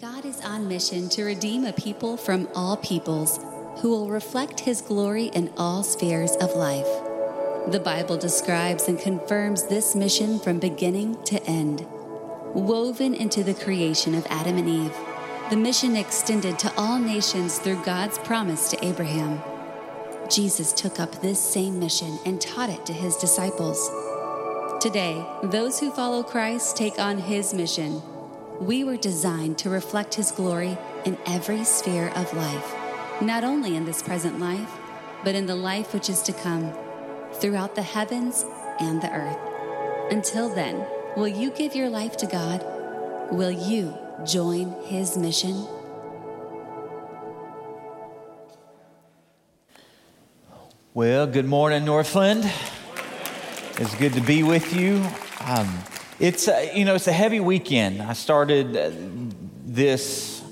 God is on mission to redeem a people from all peoples who will reflect his glory in all spheres of life. The Bible describes and confirms this mission from beginning to end. Woven into the creation of Adam and Eve, the mission extended to all nations through God's promise to Abraham. Jesus took up this same mission and taught it to his disciples. Today, those who follow Christ take on his mission. We were designed to reflect his glory in every sphere of life, not only in this present life, but in the life which is to come, throughout the heavens and the earth. Until then, will you give your life to God? Will you join his mission? Well, good morning, Northland. It's good to be with you. Um, it's uh, you know it's a heavy weekend. I started uh, this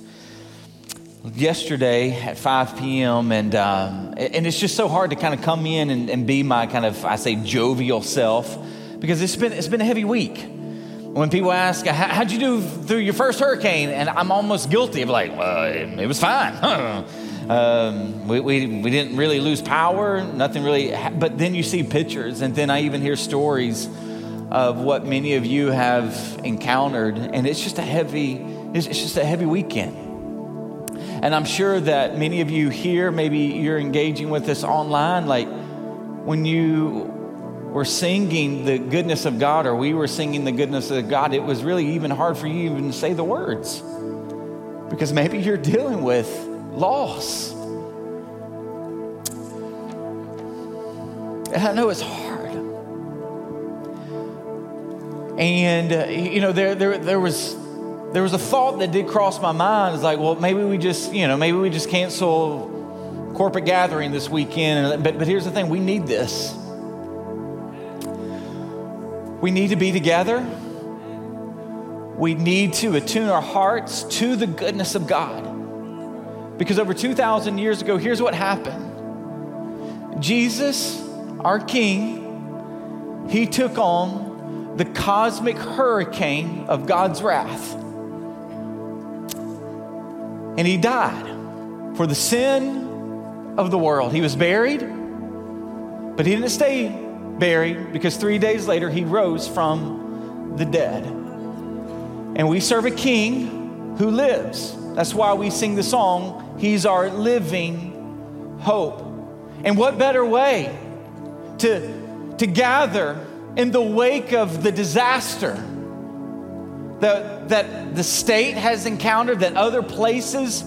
yesterday at 5 p.m. and um, and it's just so hard to kind of come in and, and be my kind of I say jovial self because it's been it's been a heavy week. When people ask, "How'd you do through your first hurricane?" and I'm almost guilty of like, "Well, it, it was fine." Um, we, we, we didn't really lose power, nothing really. Ha- but then you see pictures, and then I even hear stories of what many of you have encountered, and it's just a heavy, it's, just a heavy weekend. And I'm sure that many of you here, maybe you're engaging with us online, like when you were singing the goodness of God, or we were singing the goodness of God, it was really even hard for you even to say the words. Because maybe you're dealing with loss. And I know it's hard. And, uh, you know, there, there, there, was, there was a thought that did cross my mind. It's like, well, maybe we just, you know, maybe we just cancel corporate gathering this weekend. But, but here's the thing we need this. We need to be together. We need to attune our hearts to the goodness of God. Because over 2,000 years ago, here's what happened Jesus, our King, he took on the cosmic hurricane of God's wrath. And he died for the sin of the world. He was buried, but he didn't stay buried because three days later he rose from the dead. And we serve a king who lives. That's why we sing the song, He's our living hope. And what better way to, to gather in the wake of the disaster that, that the state has encountered, that other places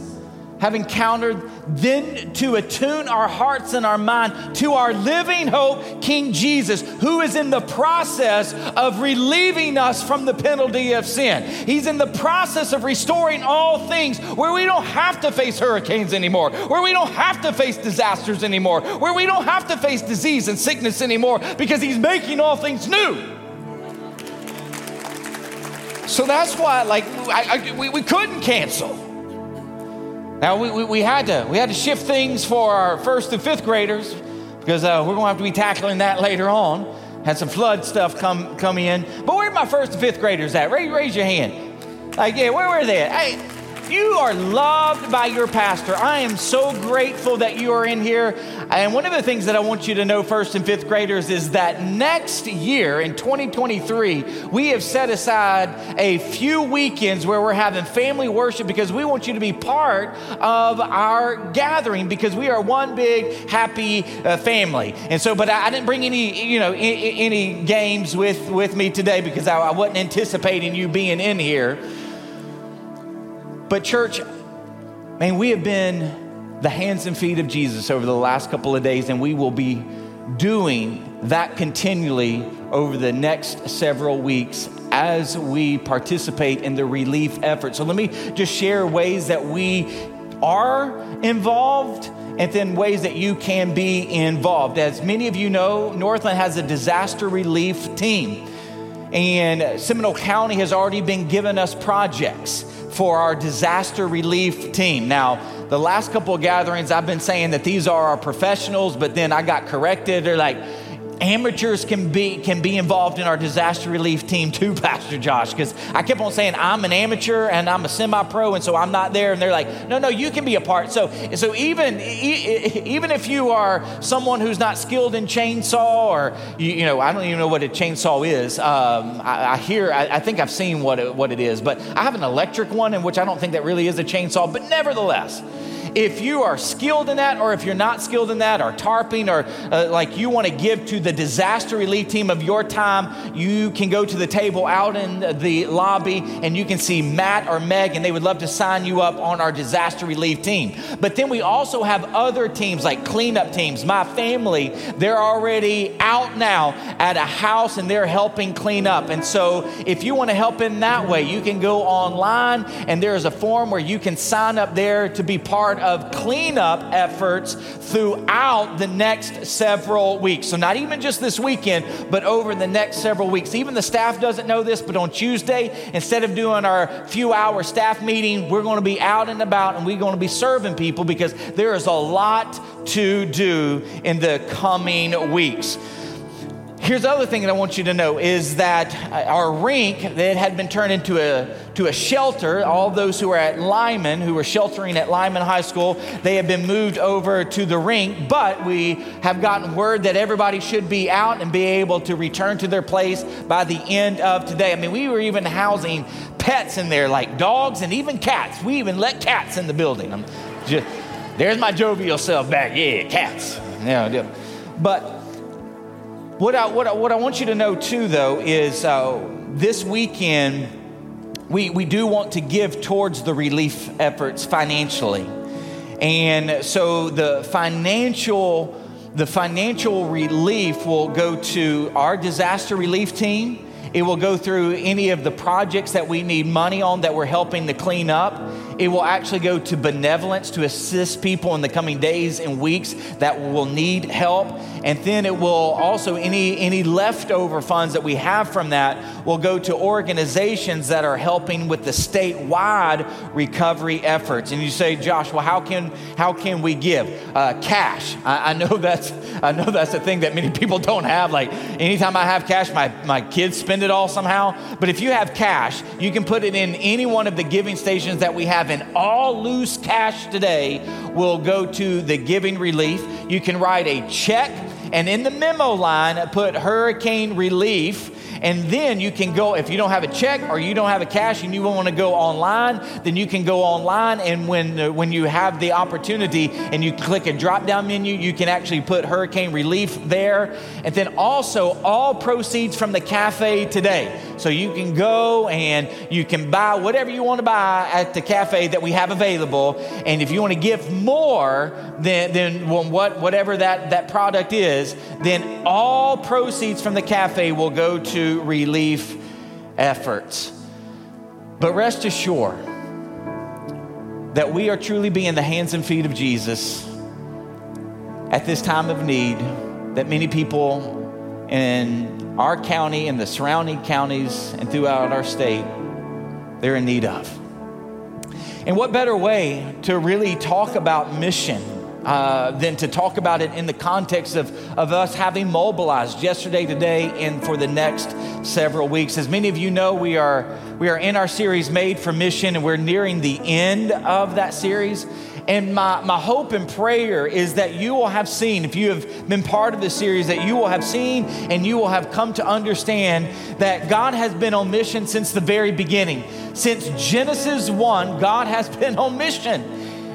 have encountered, then to attune our hearts and our mind to our living hope, King Jesus, who is in the process of relieving us from the penalty of sin. He's in the process of restoring all things where we don't have to face hurricanes anymore, where we don't have to face disasters anymore, where we don't have to face disease and sickness anymore, because He's making all things new. So that's why, like, I, I, we, we couldn't cancel. Now we, we, we, had to we had to shift things for our first and fifth graders because uh, we're going to have to be tackling that later on. Had some flood stuff come come in. But where are my first and fifth graders at? Raise, raise your hand. Like yeah, where were they at? Hey, you are loved by your pastor. I am so grateful that you are in here. And one of the things that I want you to know, first and fifth graders, is that next year in 2023, we have set aside a few weekends where we're having family worship because we want you to be part of our gathering because we are one big happy uh, family. And so, but I, I, didn't bring any, you know, any, any games with, with me today because I, I wasn't anticipating you being in here. But, church, man, we have been the hands and feet of Jesus over the last couple of days, and we will be doing that continually over the next several weeks as we participate in the relief effort. So, let me just share ways that we are involved and then ways that you can be involved. As many of you know, Northland has a disaster relief team. And Seminole County has already been giving us projects for our disaster relief team. Now, the last couple of gatherings, I've been saying that these are our professionals, but then I got corrected. They're like, amateurs can be can be involved in our disaster relief team too, Pastor Josh. Because I kept on saying I'm an amateur and I'm a semi-pro, and so I'm not there. And they're like, no, no, you can be a part. So so even even if you are someone who's not skilled in chainsaw, or you, you know, I don't even know what a chainsaw is. Um, I, I, hear, I, I, think I've seen what it, what it is, but I have an electric one, in which I don't think that really is a chainsaw. But nevertheless if you are skilled in that, or if you're not skilled in that, or tarping, or uh, like you want to give to the disaster relief team of your time, you can go to the table out in the lobby and you can see Matt or Meg, and they would love to sign you up on our disaster relief team. But then we also have other teams like cleanup teams. My family, they're already out now at a house and they're helping clean up. And so if you want to help in that way, you can go online and there is a form where you can sign up there to be part of cleanup efforts throughout the next several weeks. So, not even just this weekend, but over the next several weeks. Even the staff doesn't know this, but on Tuesday, instead of doing our few hour staff meeting, we're going to be out and about and we're going to be serving people because there is a lot to do in the coming weeks. Here's the other thing that I want you to know is that our rink that had been turned into a, to a shelter, all those who were at Lyman, who were sheltering at Lyman High School, they have been moved over to the rink, but we have gotten word that everybody should be out and be able to return to their place by the end of today. I mean, we were even housing pets in there, like dogs and even cats. We even let cats in the building. I'm just, there's my jovial self back. Yeah, cats. Yeah, but what I, what I, what I want you to know too, though, is uh, this weekend we, we do want to give towards the relief efforts financially. And so the financial the financial relief will go to our disaster relief team. It will go through any of the projects that we need money on that we're helping to clean up. It will actually go to benevolence to assist people in the coming days and weeks that will need help. And then it will also, any, any leftover funds that we have from that will go to organizations that are helping with the statewide recovery efforts. And you say, Josh, well, how can, how can we give? Uh, cash. I, I, know that's, I know that's a thing that many people don't have. Like anytime I have cash, my, my kids spend it all somehow. But if you have cash, you can put it in any one of the giving stations that we have and all loose cash today will go to the giving relief. You can write a check and in the memo line put hurricane relief and then you can go, if you don't have a check or you don't have a cash and you want to go online, then you can go online. And when, when you have the opportunity and you click a drop down menu, you can actually put hurricane relief there. And then also all proceeds from the cafe today. So you can go and you can buy whatever you want to buy at the cafe that we have available. And if you want to give more than, than what, whatever that, that product is, then all proceeds from the cafe will go to relief efforts. But rest assured that we are truly being the hands and feet of Jesus at this time of need that many people in our county and the surrounding counties and throughout our state they're in need of. And what better way to really talk about mission uh, than to talk about it in the context of, of us having mobilized yesterday, today, and for the next several weeks. As many of you know, we are, we are in our series Made for Mission, and we're nearing the end of that series. And my, my hope and prayer is that you will have seen, if you have been part of this series, that you will have seen and you will have come to understand that God has been on mission since the very beginning. Since Genesis 1, God has been on mission.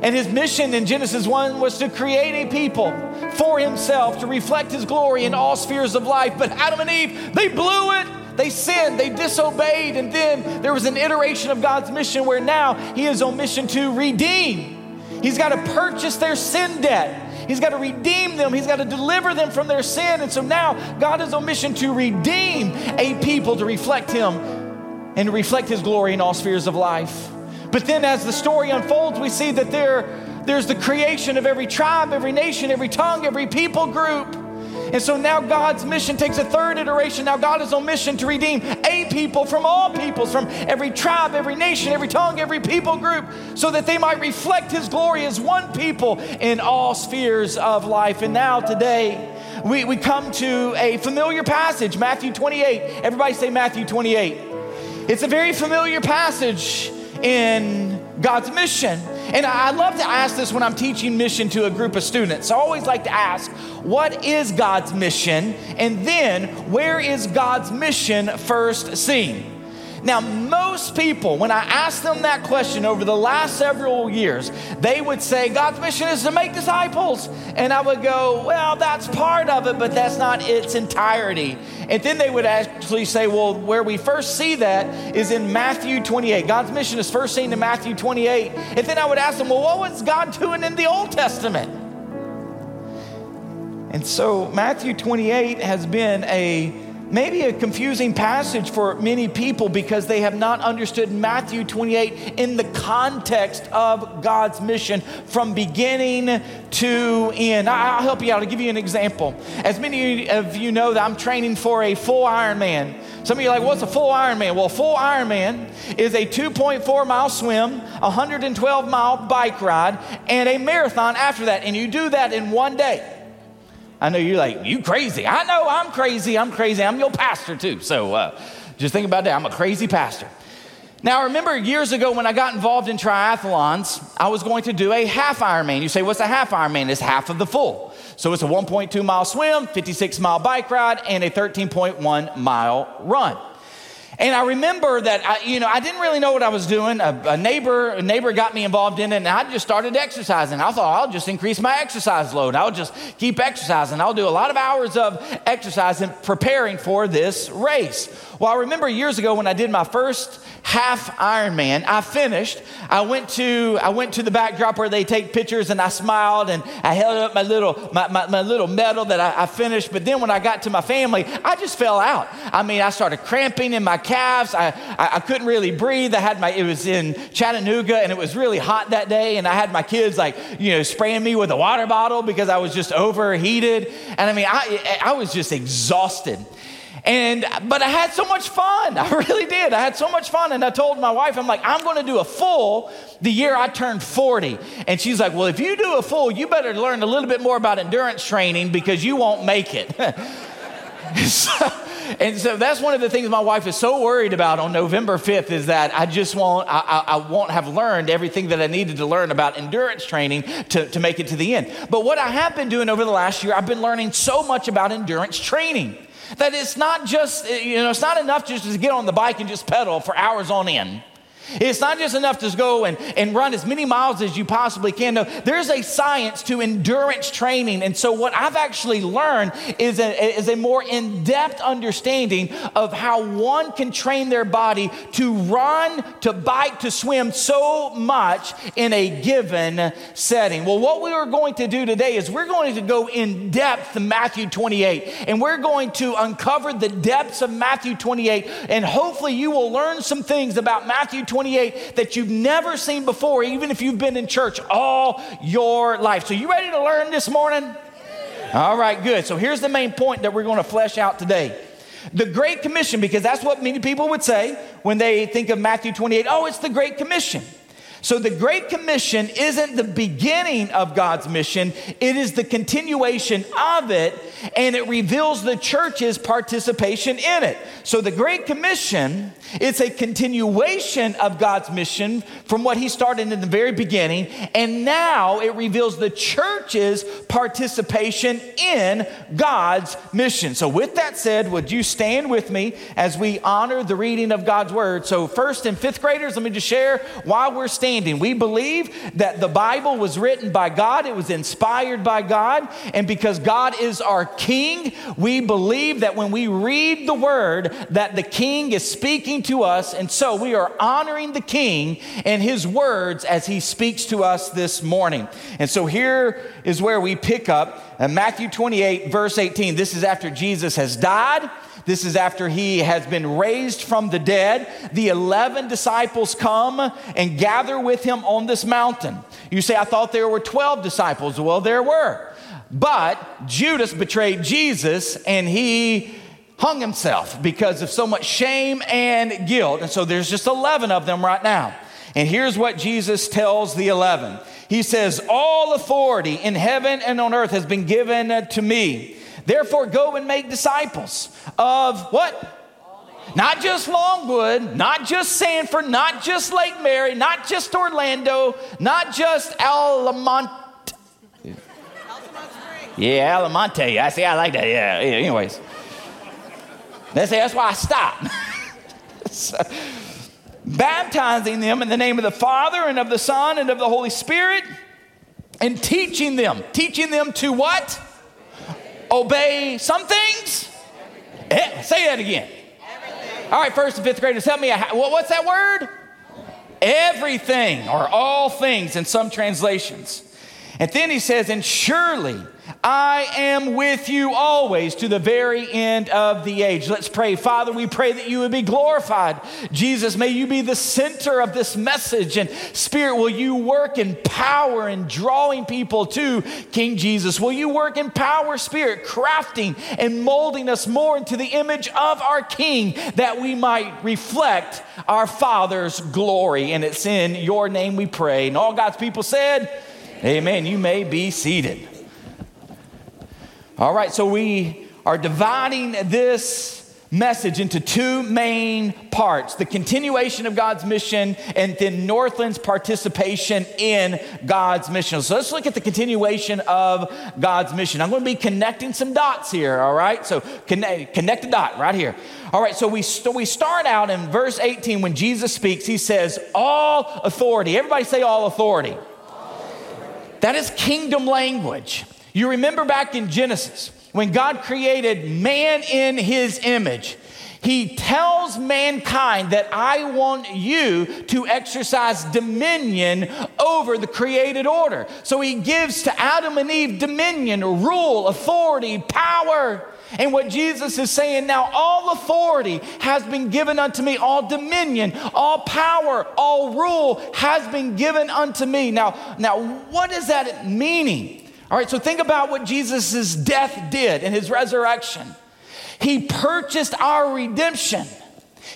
And his mission in Genesis 1 was to create a people for himself to reflect his glory in all spheres of life. But Adam and Eve, they blew it. They sinned, they disobeyed, and then there was an iteration of God's mission where now He is on mission to redeem. He's got to purchase their sin debt. He's got to redeem them. He's got to deliver them from their sin. And so now God is on mission to redeem a people to reflect Him and reflect His glory in all spheres of life. But then as the story unfolds, we see that there, there's the creation of every tribe, every nation, every tongue, every people group. And so now God's mission takes a third iteration. Now God is on mission to redeem a people from all peoples, from every tribe, every nation, every tongue, every people group, so that they might reflect His glory as one people in all spheres of life. And now today, we, we come to a familiar passage, Matthew 28. Everybody say Matthew 28. It's a very familiar passage in God's mission. And I love to ask this when I'm teaching mission to a group of students. I always like to ask, what is God's mission? And then, where is God's mission first seen? Now, most people, when I ask them that question over the last several years, they would say, God's mission is to make disciples. And I would go, Well, that's part of it, but that's not its entirety. And then they would actually say, Well, where we first see that is in Matthew 28. God's mission is first seen in Matthew 28. And then I would ask them, Well, what was God doing in the Old Testament? And so Matthew 28 has been a maybe a confusing passage for many people because they have not understood Matthew 28 in the context of God's mission from beginning to end. I'll help you out. I'll give you an example. As many of you know that I'm training for a full Ironman. Some of you are like, what's a full Ironman? Well, a full Ironman is a 2.4 mile swim, 112 mile bike ride, and a marathon after that. And you do that in one day. I know you're like, you crazy. I know I'm crazy. I'm crazy. I'm your pastor too. So uh, just think about that. I'm a crazy pastor. Now, I remember years ago when I got involved in triathlons, I was going to do a half Ironman. You say, what's a half Ironman? It's half of the full. So it's a 1.2 mile swim, 56 mile bike ride, and a 13.1 mile run. And I remember that I, you know I didn't really know what I was doing. A, a, neighbor a neighbor got me involved in it, and I just started exercising. I thought I'll just increase my exercise load. I'll just keep exercising. I'll do a lot of hours of exercising preparing for this race. Well, I remember years ago when I did my first half Ironman, I finished. I went to I went to the backdrop where they take pictures, and I smiled and I held up my little my, my, my little medal that I, I finished. But then when I got to my family, I just fell out. I mean, I started cramping in my calves. I, I, I couldn't really breathe. I had my it was in Chattanooga, and it was really hot that day, and I had my kids like you know spraying me with a water bottle because I was just overheated. And I mean, I I was just exhausted. And but I had so much fun. I really did. I had so much fun. And I told my wife, I'm like, I'm going to do a full the year I turned 40. And she's like, Well, if you do a full, you better learn a little bit more about endurance training because you won't make it. so, and so that's one of the things my wife is so worried about on November 5th is that I just won't, I, I, I, won't have learned everything that I needed to learn about endurance training to, to make it to the end. But what I have been doing over the last year, I've been learning so much about endurance training. That it's not just, you know, it's not enough just to get on the bike and just pedal for hours on end. It's not just enough to go and, and run as many miles as you possibly can. No, there's a science to endurance training. And so, what I've actually learned is a, is a more in depth understanding of how one can train their body to run, to bike, to swim so much in a given setting. Well, what we are going to do today is we're going to go in depth to Matthew 28, and we're going to uncover the depths of Matthew 28, and hopefully, you will learn some things about Matthew 28 28 that you've never seen before, even if you've been in church all your life. So, you ready to learn this morning? All right, good. So, here's the main point that we're going to flesh out today. The Great Commission, because that's what many people would say when they think of Matthew 28. Oh, it's the Great Commission. So the Great Commission isn't the beginning of God's mission, it is the continuation of it, and it reveals the church's participation in it. So the Great Commission, it's a continuation of God's mission from what he started in the very beginning, and now it reveals the church's participation in God's mission. So with that said, would you stand with me as we honor the reading of God's word? So first and fifth graders, let me just share why we're standing understanding. We believe that the Bible was written by God, it was inspired by God, and because God is our king, we believe that when we read the word that the king is speaking to us, and so we are honoring the king and his words as he speaks to us this morning. And so here is where we pick up Matthew 28 verse 18. This is after Jesus has died this is after he has been raised from the dead. The 11 disciples come and gather with him on this mountain. You say, I thought there were 12 disciples. Well, there were. but Judas betrayed Jesus and he hung himself because of so much shame and guilt. And so there's just 11 of them right now. And here's what Jesus tells the 11 He says, All authority in heaven and on earth has been given to me. Therefore, go and make disciples of what? Not just Longwood, not just Sanford, not just Lake Mary, not just Orlando, not just Altamont. Yeah, Altamonte. I see. I like that. Yeah. yeah anyways, say that's why I stopped. so, baptizing them in the name of the Father and of the Son and of the Holy Spirit, and teaching them. Teaching them to what? Obey some things. Eh, say that again. All right, first and fifth graders, help me. What's that word? Everything or all things in some translations. And then he says, and surely I am with you always to the very end of the age. Let's pray. Father, we pray that you would be glorified. Jesus, may you be the center of this message. And Spirit, will you work in power in drawing people to King Jesus? Will you work in power, Spirit, crafting and molding us more into the image of our King that we might reflect our Father's glory? And it's in your name we pray. And all God's people said, Amen. You may be seated. All right, so we are dividing this message into two main parts the continuation of God's mission and then Northland's participation in God's mission. So let's look at the continuation of God's mission. I'm going to be connecting some dots here, all right? So connect, connect a dot right here. All right, so we, st- we start out in verse 18 when Jesus speaks, he says, All authority. Everybody say, All authority. That is kingdom language. You remember back in Genesis when God created man in his image. He tells mankind that I want you to exercise dominion over the created order. So he gives to Adam and Eve dominion, rule, authority, power. And what Jesus is saying now, all authority has been given unto me, all dominion, all power, all rule has been given unto me. Now, now what is that meaning? All right, so think about what Jesus' death did and his resurrection. He purchased our redemption.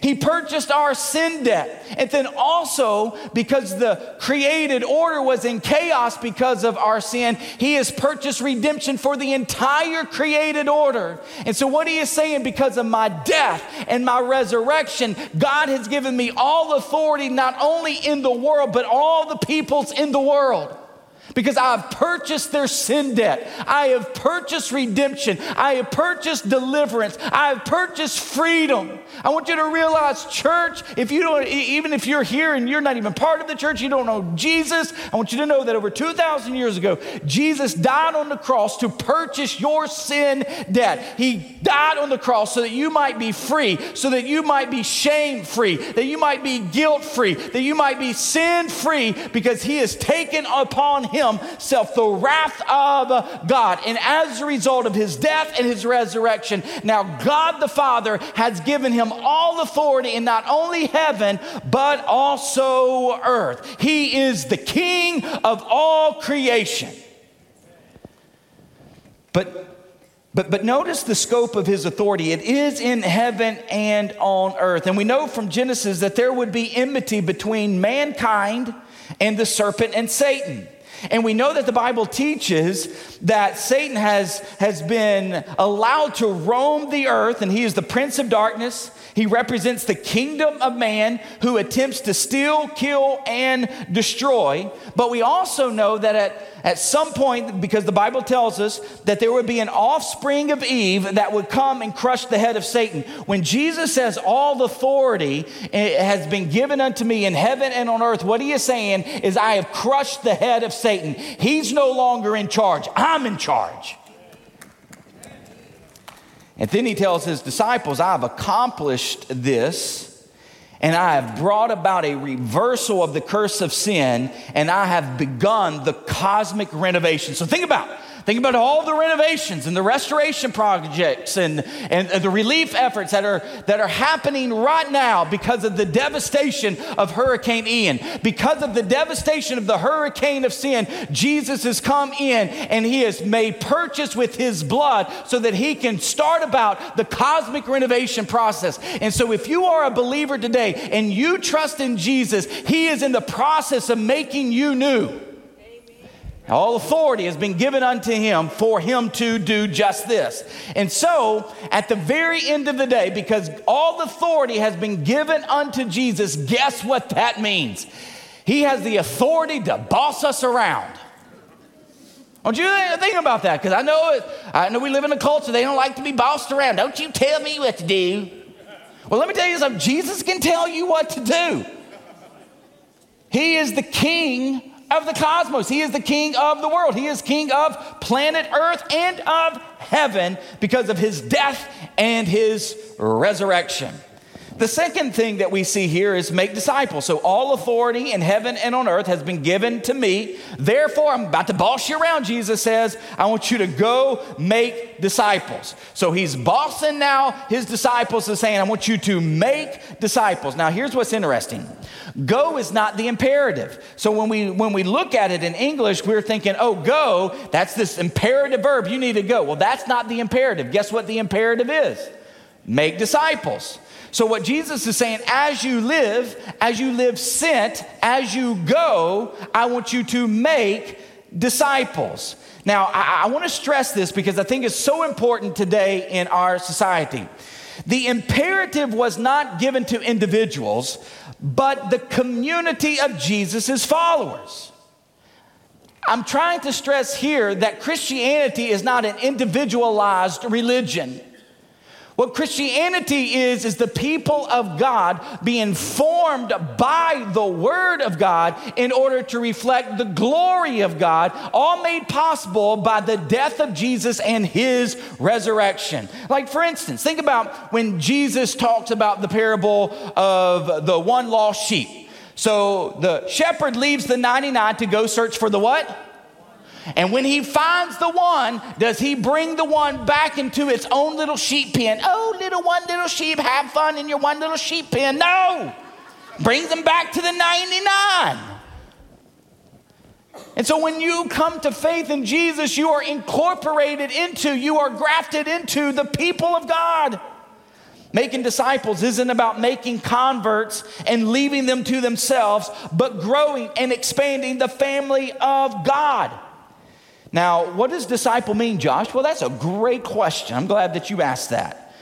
He purchased our sin debt. And then also, because the created order was in chaos because of our sin, He has purchased redemption for the entire created order. And so, what He is saying, because of my death and my resurrection, God has given me all authority, not only in the world, but all the peoples in the world because I have purchased their sin debt. I have purchased redemption. I have purchased deliverance. I have purchased freedom. I want you to realize, church, if you don't, even if you're here and you're not even part of the church, you don't know Jesus, I want you to know that over 2,000 years ago, Jesus died on the cross to purchase your sin debt. He died on the cross so that you might be free, so that you might be shame free, that you might be guilt free, that you might be sin free, because He has taken upon Him himself the wrath of God. And as a result of his death and his resurrection, now God the Father has given him all authority in not only heaven, but also earth. He is the king of all creation. But but, but notice the scope of his authority. It is in heaven and on earth. And we know from Genesis that there would be enmity between mankind and the serpent and Satan. And we know that the Bible teaches that Satan has, has been allowed to roam the earth, and he is the prince of darkness. He represents the kingdom of man who attempts to steal, kill, and destroy. But we also know that at, at some point, because the Bible tells us that there would be an offspring of Eve that would come and crush the head of Satan. When Jesus says, All authority eh, has been given unto me in heaven and on earth, what he is saying is, I have crushed the head of Satan. He's no longer in charge, I'm in charge. And then he tells his disciples, I have accomplished this and I have brought about a reversal of the curse of sin, and I have begun the cosmic renovation. So think about Think about all the renovations and the restoration projects and, and the relief efforts that are, that are happening right now because of the devastation of Hurricane Ian. Because of the devastation of the hurricane of sin, Jesus has come in and he has made purchase with his blood so that he can start about the cosmic renovation process. And so if you are a believer today and you trust in Jesus, he is in the process of making you new. All authority has been given unto him for him to do just this. And so, at the very end of the day, because all authority has been given unto Jesus, guess what that means? He has the authority to boss us around. Don't you think about that? Because I know it, I know we live in a culture they don't like to be bossed around. Don't you tell me what to do. Well, let me tell you something. Jesus can tell you what to do. He is the king of the cosmos. He is the king of the world. He is king of planet Earth and of heaven because of his death and his resurrection. The second thing that we see here is make disciples. So, all authority in heaven and on earth has been given to me. Therefore, I'm about to boss you around, Jesus says. I want you to go make disciples. So, he's bossing now his disciples and saying, I want you to make disciples. Now, here's what's interesting go is not the imperative. So, when we, when we look at it in English, we're thinking, oh, go, that's this imperative verb. You need to go. Well, that's not the imperative. Guess what the imperative is? Make disciples. So, what Jesus is saying, as you live, as you live sent, as you go, I want you to make disciples. Now, I, I want to stress this because I think it's so important today in our society. The imperative was not given to individuals, but the community of Jesus' followers. I'm trying to stress here that Christianity is not an individualized religion. What Christianity is, is the people of God being formed by the Word of God in order to reflect the glory of God, all made possible by the death of Jesus and His resurrection. Like, for instance, think about when Jesus talks about the parable of the one lost sheep. So the shepherd leaves the 99 to go search for the what? And when he finds the one, does he bring the one back into its own little sheep pen? Oh, little one, little sheep, have fun in your one little sheep pen. No, brings them back to the 99. And so when you come to faith in Jesus, you are incorporated into, you are grafted into the people of God. Making disciples isn't about making converts and leaving them to themselves, but growing and expanding the family of God. Now, what does disciple mean, Josh? Well, that's a great question. I'm glad that you asked that.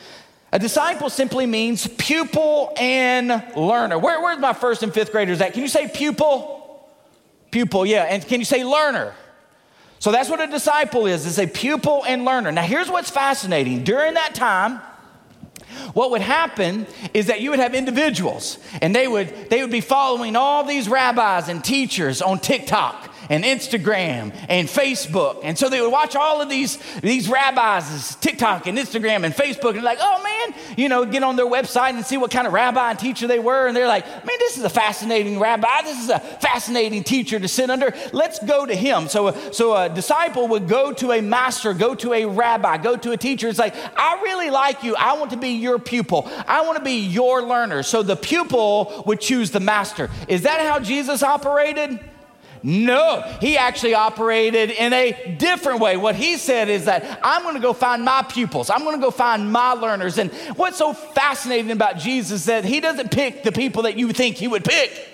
A disciple simply means pupil and learner. Where, where's my first and fifth graders at? Can you say pupil? Pupil, yeah. And can you say learner? So that's what a disciple is, is a pupil and learner. Now here's what's fascinating. During that time, what would happen is that you would have individuals and they would they would be following all these rabbis and teachers on TikTok and Instagram and Facebook. And so they would watch all of these, these rabbis, TikTok and Instagram and Facebook, and like, oh man, you know, get on their website and see what kind of rabbi and teacher they were. And they're like, man, this is a fascinating rabbi. This is a fascinating teacher to sit under. Let's go to him. So, so a disciple would go to a master, go to a rabbi, go to a teacher. It's like, I really like you. I want to be your pupil. I want to be your learner. So the pupil would choose the master. Is that how Jesus operated? No, he actually operated in a different way. What he said is that I'm going to go find my pupils, I'm going to go find my learners. And what's so fascinating about Jesus is that he doesn't pick the people that you think he would pick.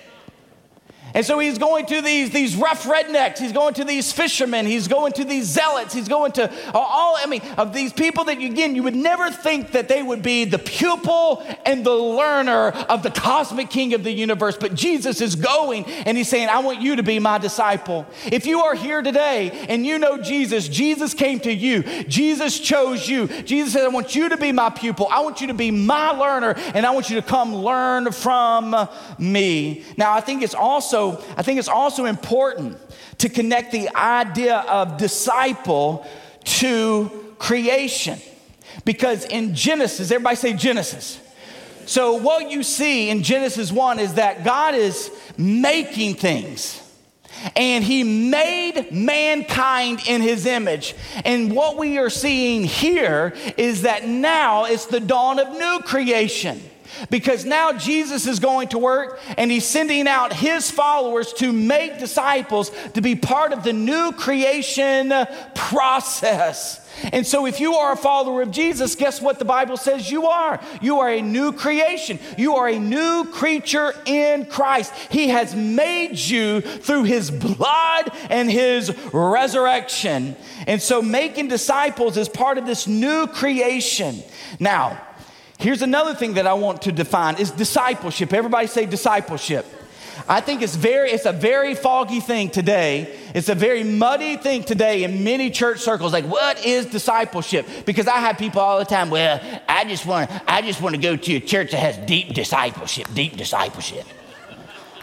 And so he's going to these, these rough rednecks, he's going to these fishermen, he's going to these zealots, he's going to all, I mean, of these people that, again, you would never think that they would be the pupil and the learner of the cosmic king of the universe. But Jesus is going and he's saying, I want you to be my disciple. If you are here today and you know Jesus, Jesus came to you, Jesus chose you. Jesus said, I want you to be my pupil, I want you to be my learner, and I want you to come learn from me. Now, I think it's also I think it's also important to connect the idea of disciple to creation. Because in Genesis, everybody say Genesis. So, what you see in Genesis 1 is that God is making things. and he made mankind in his image. And what we are seeing here is that now it's the dawn of new creation. Because now Jesus is going to work and he's sending out his followers to make disciples to be part of the new creation process. And so, if you are a follower of Jesus, guess what the Bible says you are? You are a new creation. You are a new creature in Christ. He has made you through his blood and his resurrection. And so, making disciples is part of this new creation. Now, Here's another thing that I want to define is discipleship. Everybody say discipleship. I think it's very it's a very foggy thing today. It's a very muddy thing today in many church circles. Like, what is discipleship? Because I have people all the time, well, I just want I just want to go to a church that has deep discipleship, deep discipleship.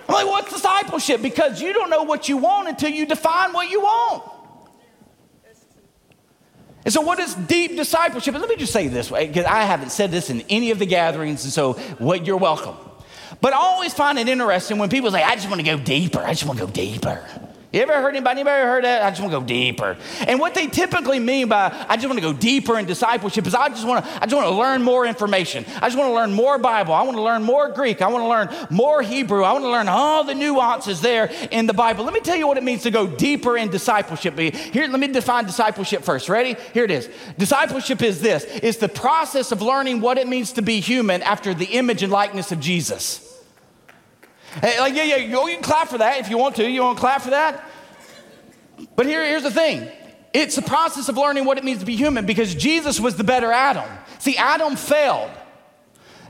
I'm like, what's discipleship? Because you don't know what you want until you define what you want. And so, what is deep discipleship? And let me just say this eh, way, because I haven't said this in any of the gatherings, and so what you're welcome. But I always find it interesting when people say, I just want to go deeper. I just want to go deeper. You ever heard anybody, anybody heard that? I just want to go deeper. And what they typically mean by I just want to go deeper in discipleship is I just want to, I just want to learn more information. I just want to learn more Bible. I want to learn more Greek. I want to learn more Hebrew. I want to learn all the nuances there in the Bible. Let me tell you what it means to go deeper in discipleship. Here, let me define discipleship first. Ready? Here it is. Discipleship is this. It's the process of learning what it means to be human after the image and likeness of Jesus. Hey, like, yeah, yeah, oh, you can clap for that if you want to. You want to clap for that? But here, here's the thing it's the process of learning what it means to be human because Jesus was the better Adam. See, Adam failed.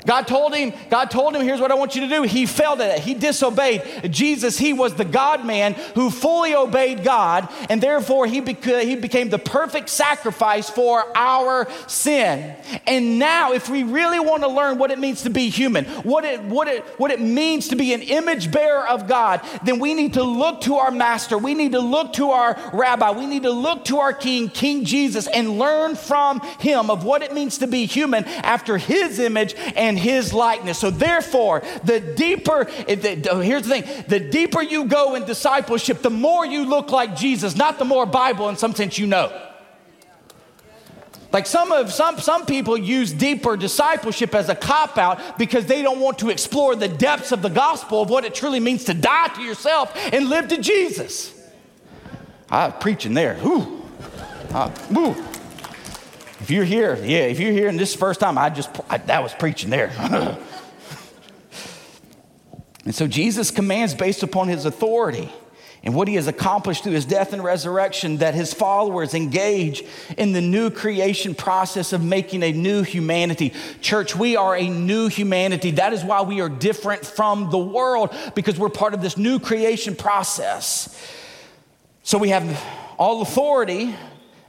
God told him, God told him, here's what I want you to do. He failed at it. He disobeyed. Jesus, he was the God man who fully obeyed God, and therefore he, beca- he became the perfect sacrifice for our sin. And now, if we really want to learn what it means to be human, what it, what it, what it means to be an image bearer of God, then we need to look to our master. We need to look to our rabbi. We need to look to our king, King Jesus, and learn from him of what it means to be human after his image and and his likeness. So, therefore, the deeper, here's the thing the deeper you go in discipleship, the more you look like Jesus, not the more Bible in some sense you know. Like some of some some people use deeper discipleship as a cop out because they don't want to explore the depths of the gospel of what it truly means to die to yourself and live to Jesus. I'm preaching there. Whew. Uh, whew. If you're here, yeah, if you're here and this first time, I just, I, that was preaching there. and so Jesus commands based upon his authority and what he has accomplished through his death and resurrection that his followers engage in the new creation process of making a new humanity. Church, we are a new humanity. That is why we are different from the world because we're part of this new creation process. So we have all authority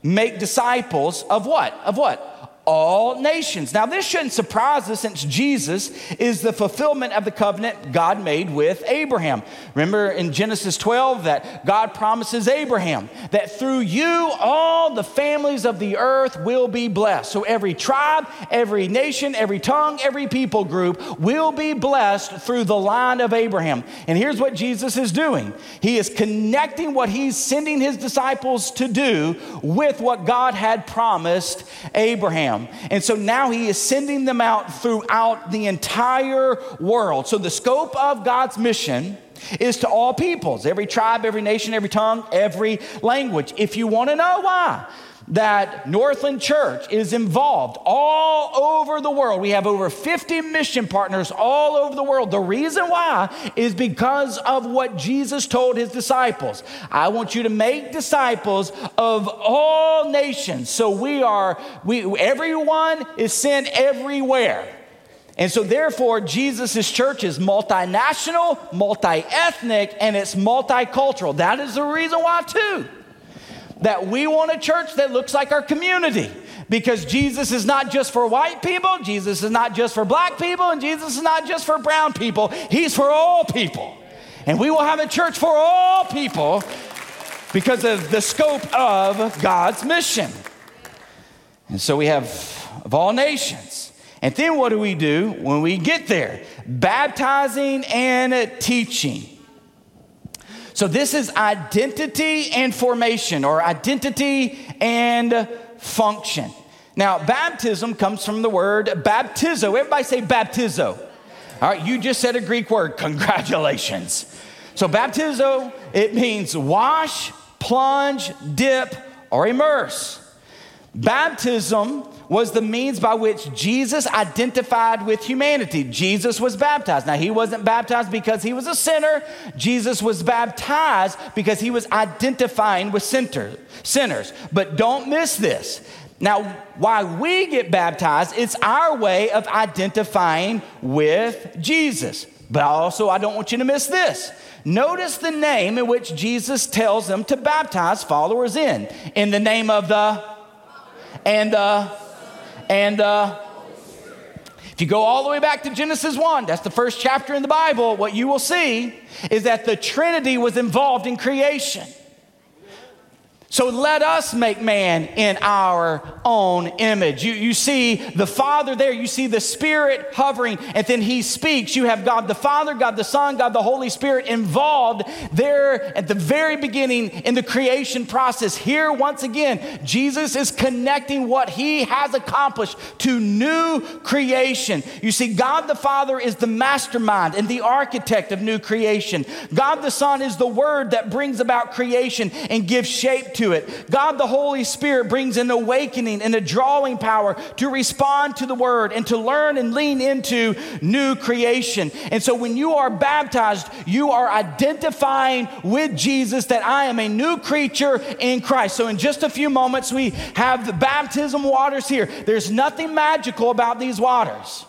make disciples of what? Of what? All nations. Now, this shouldn't surprise us since Jesus is the fulfillment of the covenant God made with Abraham. Remember in Genesis 12 that God promises Abraham that through you all the families of the earth will be blessed. So, every tribe, every nation, every tongue, every people group will be blessed through the line of Abraham. And here's what Jesus is doing He is connecting what He's sending His disciples to do with what God had promised Abraham. And so now he is sending them out throughout the entire world. So the scope of God's mission is to all peoples, every tribe, every nation, every tongue, every language. If you want to know why, that Northland Church is involved all over the world. We have over 50 mission partners all over the world. The reason why is because of what Jesus told his disciples. I want you to make disciples of all nations. So we are, we, everyone is sent everywhere. And so, therefore, Jesus' church is multinational, multi ethnic, and it's multicultural. That is the reason why, too that we want a church that looks like our community because Jesus is not just for white people, Jesus is not just for black people, and Jesus is not just for brown people. He's for all people. And we will have a church for all people because of the scope of God's mission. And so we have of all nations. And then what do we do when we get there? Baptizing and teaching. So, this is identity and formation, or identity and function. Now, baptism comes from the word baptizo. Everybody say baptizo. All right, you just said a Greek word. Congratulations. So, baptizo, it means wash, plunge, dip, or immerse. Baptism was the means by which Jesus identified with humanity. Jesus was baptized. Now, he wasn't baptized because he was a sinner. Jesus was baptized because he was identifying with sinners. But don't miss this. Now, why we get baptized, it's our way of identifying with Jesus. But also, I don't want you to miss this. Notice the name in which Jesus tells them to baptize followers in. In the name of the, and the, and uh, if you go all the way back to Genesis 1, that's the first chapter in the Bible, what you will see is that the Trinity was involved in creation. So let us make man in our own image. You, you see the Father there, you see the Spirit hovering, and then He speaks. You have God the Father, God the Son, God the Holy Spirit involved there at the very beginning in the creation process. Here, once again, Jesus is connecting what He has accomplished to new creation. You see, God the Father is the mastermind and the architect of new creation. God the Son is the Word that brings about creation and gives shape to to it. God the Holy Spirit brings an awakening and a drawing power to respond to the word and to learn and lean into new creation. And so when you are baptized, you are identifying with Jesus that I am a new creature in Christ. So in just a few moments, we have the baptism waters here. There's nothing magical about these waters.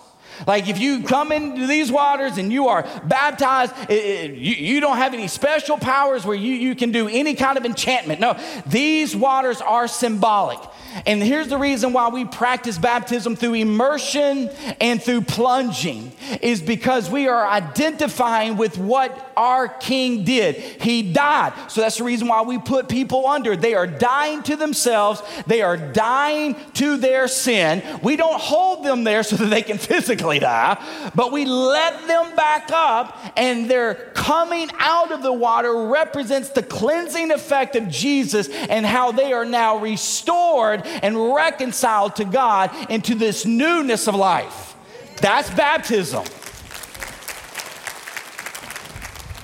Like if you come into these waters and you are baptized, it, it, you, you don't have any special powers where you, you can do any kind of enchantment. No, these waters are symbolic. And here's the reason why we practice baptism through immersion and through plunging is because we are identifying with what our king did. He died. So that's the reason why we put people under. They are dying to themselves, they are dying to their sin. We don't hold them there so that they can physically physically die, but we let them back up, and their coming out of the water represents the cleansing effect of Jesus and how they are now restored and reconciled to God into this newness of life. That's baptism.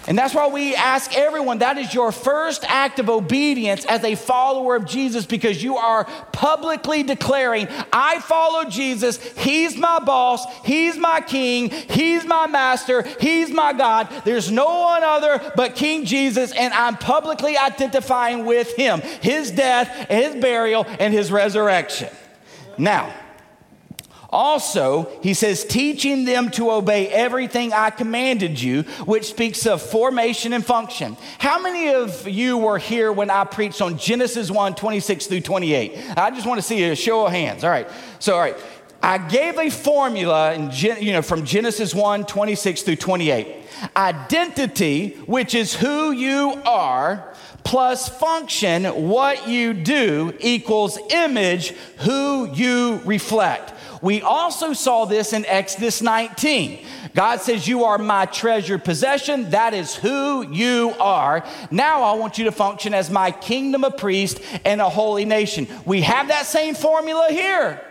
And that's why we ask everyone that is your first act of obedience as a follower of Jesus because you are publicly declaring, I follow Jesus. He's my boss. He's my king. He's my master. He's my God. There's no one other but King Jesus. And I'm publicly identifying with him, his death, his burial, and his resurrection. Now, also, he says, teaching them to obey everything I commanded you, which speaks of formation and function. How many of you were here when I preached on Genesis 1 26 through 28? I just want to see a show of hands. All right. So, all right. I gave a formula in, you know, from Genesis 1 26 through 28. Identity, which is who you are, plus function, what you do, equals image, who you reflect. We also saw this in Exodus 19. God says, You are my treasured possession. That is who you are. Now I want you to function as my kingdom of priests and a holy nation. We have that same formula here.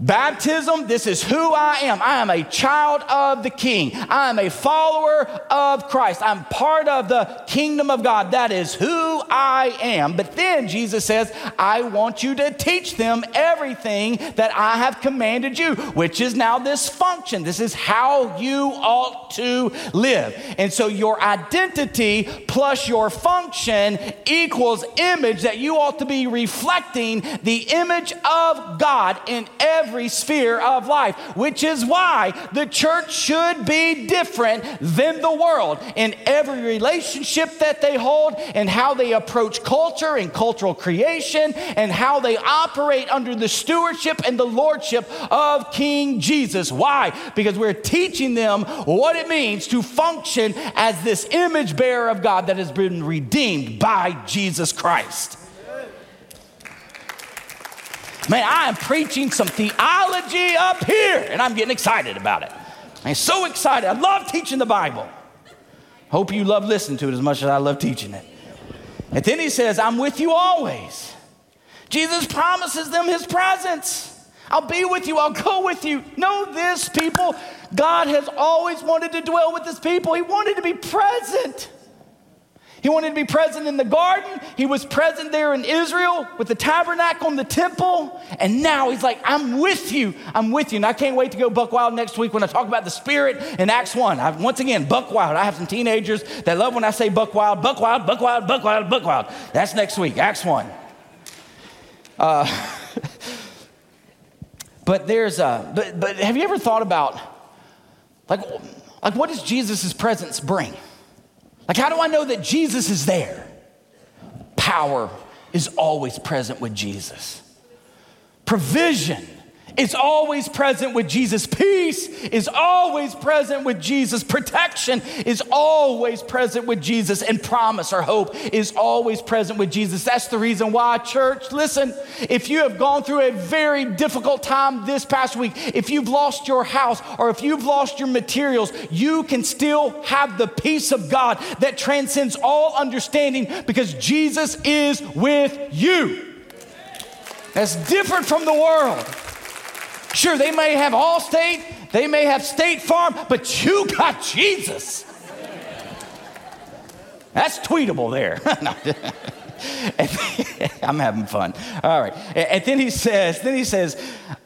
Baptism, this is who I am. I am a child of the King. I am a follower of Christ. I'm part of the kingdom of God. That is who I am. But then Jesus says, I want you to teach them everything that I have commanded you, which is now this function. This is how you ought to live. And so your identity plus your function equals image that you ought to be reflecting the image of God in every sphere of life, which is why the church should be different than the world in every relationship that they hold and how they approach culture and cultural creation and how they operate under the stewardship and the lordship of King Jesus. Why? Because we're teaching them what it means to function as this image bearer of God that has been redeemed by Jesus Christ. Man, I am preaching some theology up here, and I'm getting excited about it. I'm so excited. I love teaching the Bible. Hope you love listening to it as much as I love teaching it. And then he says, I'm with you always. Jesus promises them his presence. I'll be with you, I'll go with you. Know this, people. God has always wanted to dwell with his people, he wanted to be present. He wanted to be present in the garden. He was present there in Israel with the tabernacle and the temple. And now he's like, I'm with you. I'm with you. And I can't wait to go buck wild next week when I talk about the Spirit in Acts 1. I, once again, buck wild. I have some teenagers that love when I say buck wild, buck wild, buck wild, buck wild, buck wild. That's next week, Acts 1. Uh, but there's a, but, but have you ever thought about, like, like what does Jesus' presence bring? Like, how do I know that Jesus is there? Power is always present with Jesus. Provision is always present with Jesus. Peace is always present with Jesus. Protection is always present with Jesus. And promise or hope is always present with Jesus. That's the reason why, church, listen, if you have gone through a very difficult time this past week, if you've lost your house or if you've lost your materials, you can still have the peace of God that transcends all understanding because Jesus is with you. That's different from the world. Sure, they may have Allstate, they may have State Farm, but you got Jesus. That's tweetable there. I'm having fun. All right. And then he says, then he says,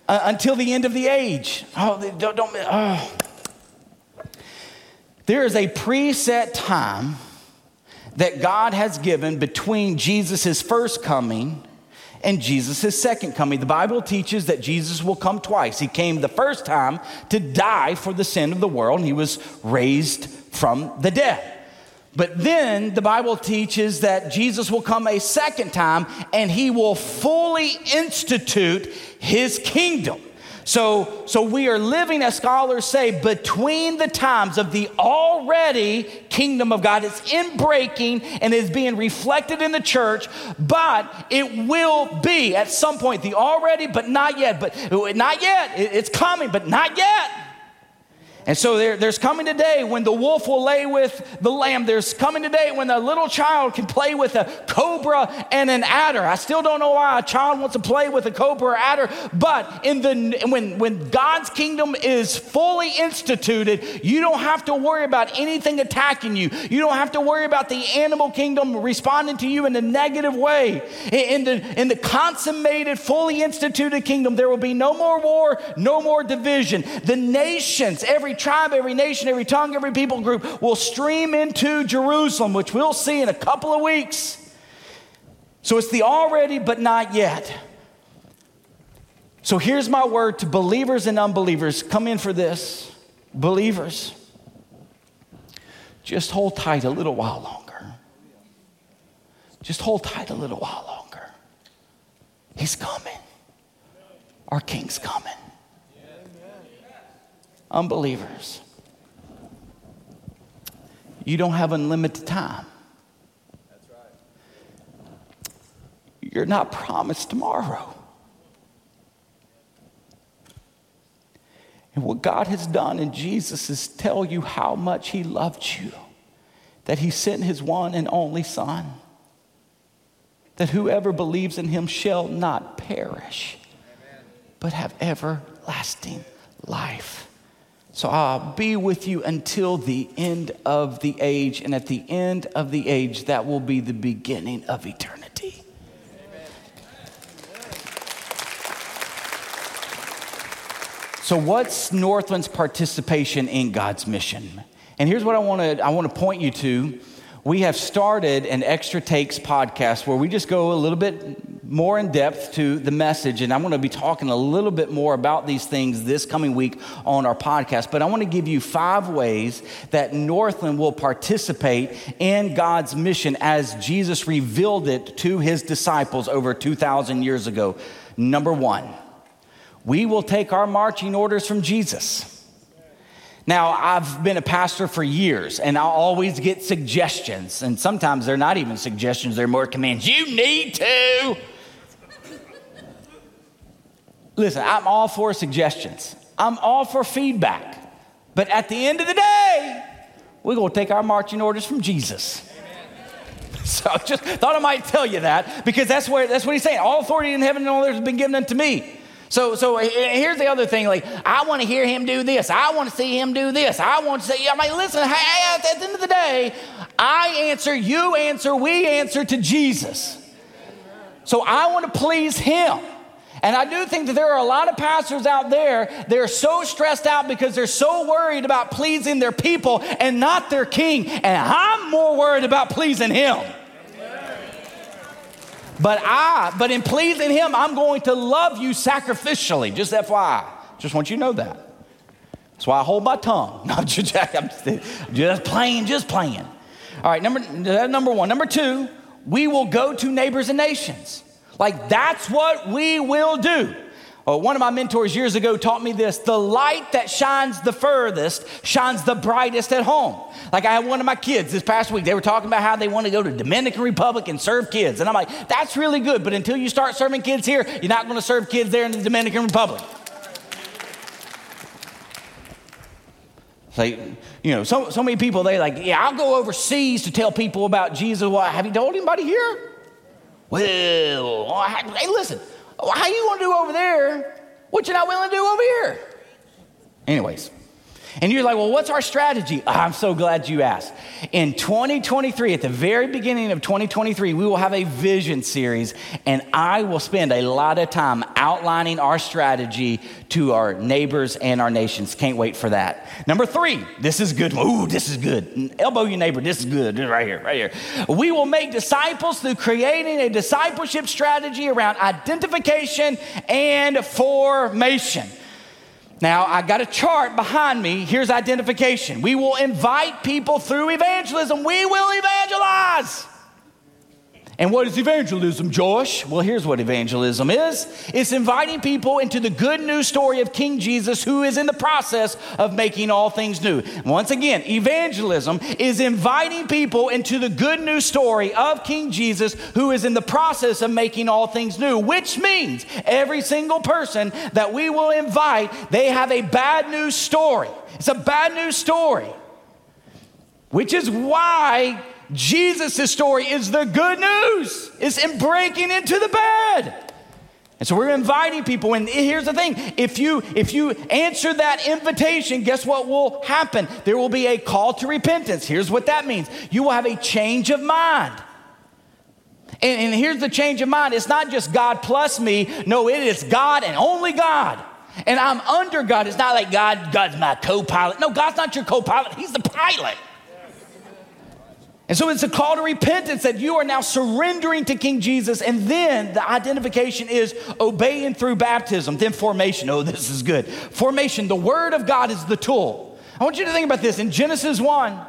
uh, until the end of the age. Oh, don't, don't oh. There is a preset time that God has given between Jesus' first coming and Jesus' second coming. The Bible teaches that Jesus will come twice. He came the first time to die for the sin of the world, and he was raised from the dead. But then the Bible teaches that Jesus will come a second time and he will fully institute his kingdom. So, so we are living, as scholars say, between the times of the already kingdom of God. It's in breaking and is being reflected in the church, but it will be at some point the already, but not yet. But not yet. It's coming, but not yet. And so there, there's coming a day when the wolf will lay with the lamb. There's coming a day when a little child can play with a cobra and an adder. I still don't know why a child wants to play with a cobra or adder, but in the when when God's kingdom is fully instituted, you don't have to worry about anything attacking you. You don't have to worry about the animal kingdom responding to you in a negative way. In the in the consummated, fully instituted kingdom, there will be no more war, no more division. The nations, every tribe, every nation, every tongue, every people group will stream into Jerusalem, which we'll see in a couple of weeks. So it's the already but not yet. So here's my word to believers and unbelievers. Come in for this. Believers, just hold tight a little while longer. Just hold tight a little while longer. He's coming. Our King's coming unbelievers. You don't have unlimited time. That's right. You're not promised tomorrow. And what God has done in Jesus is tell you how much He loved you, that He sent His one and only Son, that whoever believes in Him shall not perish, Amen. but have everlasting life. So I'll be with you until the end of the age. And at the end of the age, that will be the beginning of eternity. So, what's Northland's participation in God's mission? And here's what I want to I want to point you to we have started an Extra Takes podcast where we just go a little bit more in depth to the message. And I'm going to be talking a little bit more about these things this coming week on our podcast. But I want to give you five ways that Northland will participate in God's mission as Jesus revealed it to his disciples over 2,000 years ago. Number one, we will take our marching orders from Jesus. Now, I've been a pastor for years and I'll always get suggestions. And sometimes they're not even suggestions, they're more commands. You need to. Listen, I'm all for suggestions, I'm all for feedback. But at the end of the day, we're going to take our marching orders from Jesus. Amen. So I just thought I might tell you that because that's where that's what he's saying. All authority in heaven and on earth has been given unto me. So, so uh, here's the other thing. Like, I want to hear him do this. I want to see him do this. I want to say, I mean, listen, at the end of the day, I answer, you answer, we answer to Jesus. So I want to please him. And I do think that there are a lot of pastors out there, they're so stressed out because they're so worried about pleasing their people and not their king. And I'm more worried about pleasing him. But I, but in pleasing him, I'm going to love you sacrificially. Just FYI. Just want you to know that. That's why I hold my tongue. No, I'm just, I'm just playing, just playing. All right, number, number one. Number two, we will go to neighbors and nations. Like that's what we will do. Oh, one of my mentors years ago taught me this the light that shines the furthest shines the brightest at home. Like I had one of my kids this past week, they were talking about how they want to go to Dominican Republic and serve kids. And I'm like, that's really good, but until you start serving kids here, you're not going to serve kids there in the Dominican Republic. Like, you know, so, so many people, they like, yeah, I'll go overseas to tell people about Jesus. Well, have you told anybody here? Well, hey, listen, how you to do over there what you're not willing to do over here? Anyways, and you're like, well, what's our strategy? Ah, I'm so glad you asked. In 2023, at the very beginning of 2023, we will have a vision series, and I will spend a lot of time outlining our strategy to our neighbors and our nations. Can't wait for that. Number three, this is good. Ooh, this is good. Elbow your neighbor, this is good. Right here, right here. We will make disciples through creating a discipleship strategy around identification and formation. Now, I got a chart behind me. Here's identification. We will invite people through evangelism. We will evangelize. And what is evangelism, Josh? Well, here's what evangelism is it's inviting people into the good news story of King Jesus, who is in the process of making all things new. Once again, evangelism is inviting people into the good news story of King Jesus, who is in the process of making all things new, which means every single person that we will invite, they have a bad news story. It's a bad news story, which is why Jesus' story is the good news. It's in breaking into the bed. And so we're inviting people. And here's the thing: if you if you answer that invitation, guess what will happen? There will be a call to repentance. Here's what that means: you will have a change of mind. And, and here's the change of mind: it's not just God plus me. No, it is God and only God. And I'm under God. It's not like God, God's my co-pilot. No, God's not your co-pilot. He's the pilot. And so it's a call to repentance that you are now surrendering to King Jesus. And then the identification is obeying through baptism, then formation. Oh, this is good. Formation, the word of God is the tool. I want you to think about this. In Genesis 1,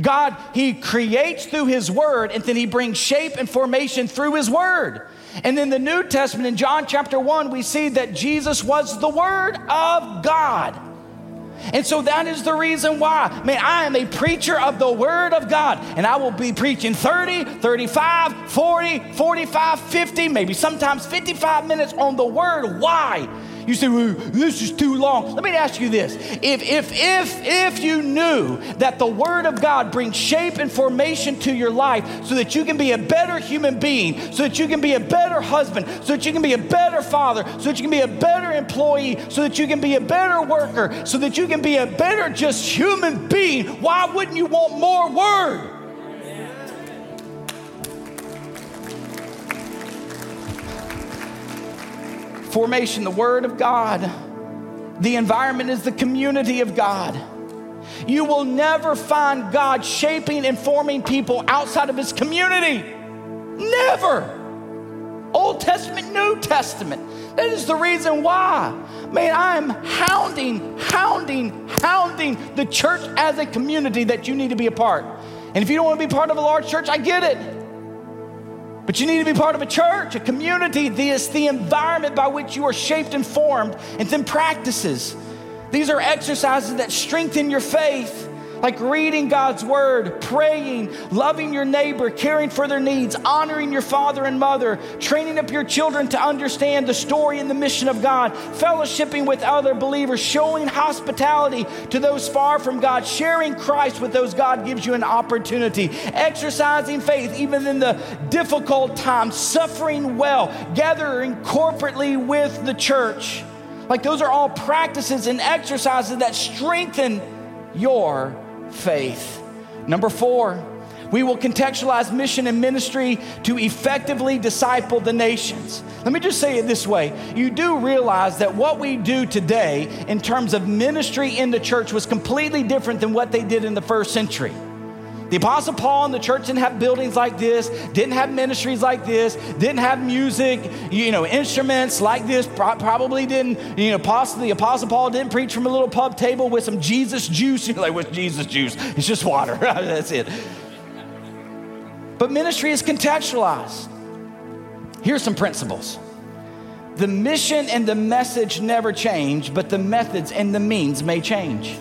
God, He creates through His word, and then He brings shape and formation through His word. And in the New Testament, in John chapter 1, we see that Jesus was the word of God. And so that is the reason why. Man, I am a preacher of the Word of God, and I will be preaching 30, 35, 40, 45, 50, maybe sometimes 55 minutes on the Word. Why? You say, well, this is too long. Let me ask you this. If, if, if, if you knew that the Word of God brings shape and formation to your life so that you can be a better human being, so that you can be a better husband, so that you can be a better father, so that you can be a better employee, so that you can be a better worker, so that you can be a better just human being, why wouldn't you want more Word? Formation, the Word of God. The environment is the community of God. You will never find God shaping and forming people outside of His community. Never. Old Testament, New Testament. That is the reason why. Man, I am hounding, hounding, hounding the church as a community that you need to be a part. And if you don't want to be part of a large church, I get it. But you need to be part of a church, a community. This the environment by which you are shaped and formed, and then practices. These are exercises that strengthen your faith, like reading God's word, praying, loving your neighbor, caring for their needs, honoring your father and mother, training up your children to understand the story and the mission of God, fellowshipping with other believers, showing hospitality to those far from God, sharing Christ with those God gives you an opportunity, exercising faith even in the difficult times, suffering well, gathering corporately with the church. Like those are all practices and exercises that strengthen your faith. Number four, we will contextualize mission and ministry to effectively disciple the nations. Let me just say it this way you do realize that what we do today in terms of ministry in the church was completely different than what they did in the first century. The Apostle Paul and the church didn't have buildings like this, didn't have ministries like this, didn't have music, you know, instruments like this, probably didn't, you know, possibly the Apostle Paul didn't preach from a little pub table with some Jesus juice. You're like, what's Jesus juice? It's just water. That's it. But ministry is contextualized. Here's some principles. The mission and the message never change, but the methods and the means may change.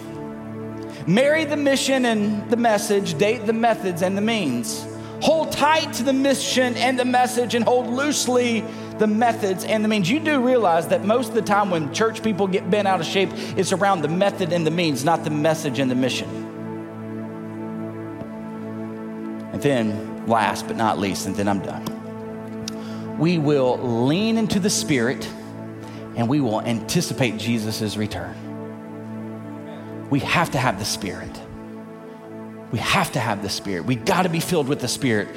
Marry the mission and the message, date the methods and the means. Hold tight to the mission and the message, and hold loosely the methods and the means. You do realize that most of the time when church people get bent out of shape, it's around the method and the means, not the message and the mission. And then, last but not least, and then I'm done, we will lean into the Spirit and we will anticipate Jesus' return we have to have the Spirit. We have to have the Spirit. We got to be filled with the Spirit.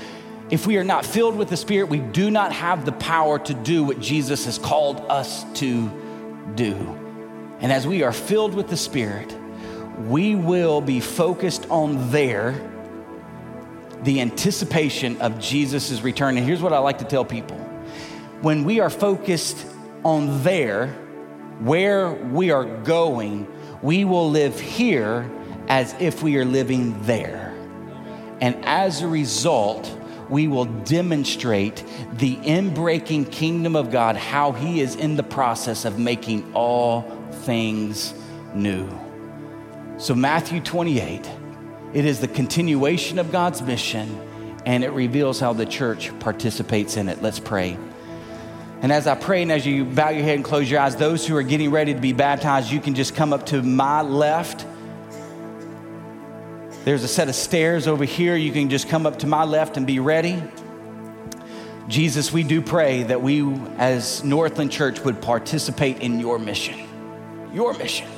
If we are not filled with the Spirit, we do not have the power to do what Jesus has called us to do. And as we are filled with the Spirit, we will be focused on there, the anticipation of Jesus' return. And here's what I like to tell people when we are focused on there, where we are going, we will live here as if we are living there. And as a result, we will demonstrate the inbreaking kingdom of God, how He is in the process of making all things new. So, Matthew 28, it is the continuation of God's mission, and it reveals how the church participates in it. Let's pray. And as I pray and as you bow your head and close your eyes, those who are getting ready to be baptized, you can just come up to my left. There's a set of stairs over here. You can just come up to my left and be ready. Jesus, we do pray that we as Northland Church would participate in your mission. Your mission.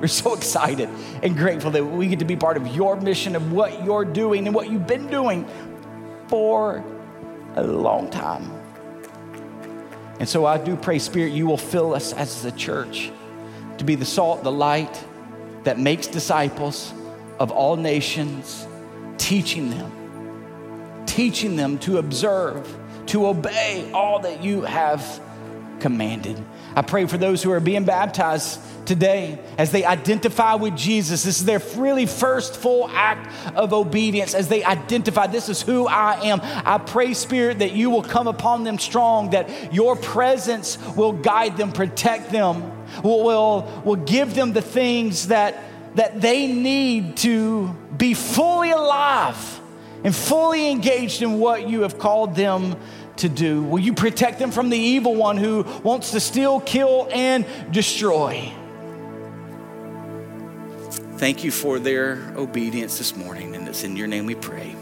We're so excited and grateful that we get to be part of your mission of what you're doing and what you've been doing for a long time. And so I do pray, Spirit, you will fill us as the church to be the salt, the light that makes disciples of all nations, teaching them, teaching them to observe, to obey all that you have commanded. I pray for those who are being baptized today as they identify with Jesus. This is their really first full act of obedience as they identify, this is who I am. I pray, Spirit, that you will come upon them strong, that your presence will guide them, protect them, will, will, give them the things that, that they need to be fully alive and fully engaged in what you have called them to do. Will you protect them from the evil one who wants to steal, kill, and destroy? Thank you for their obedience this morning, and it's in your name we pray.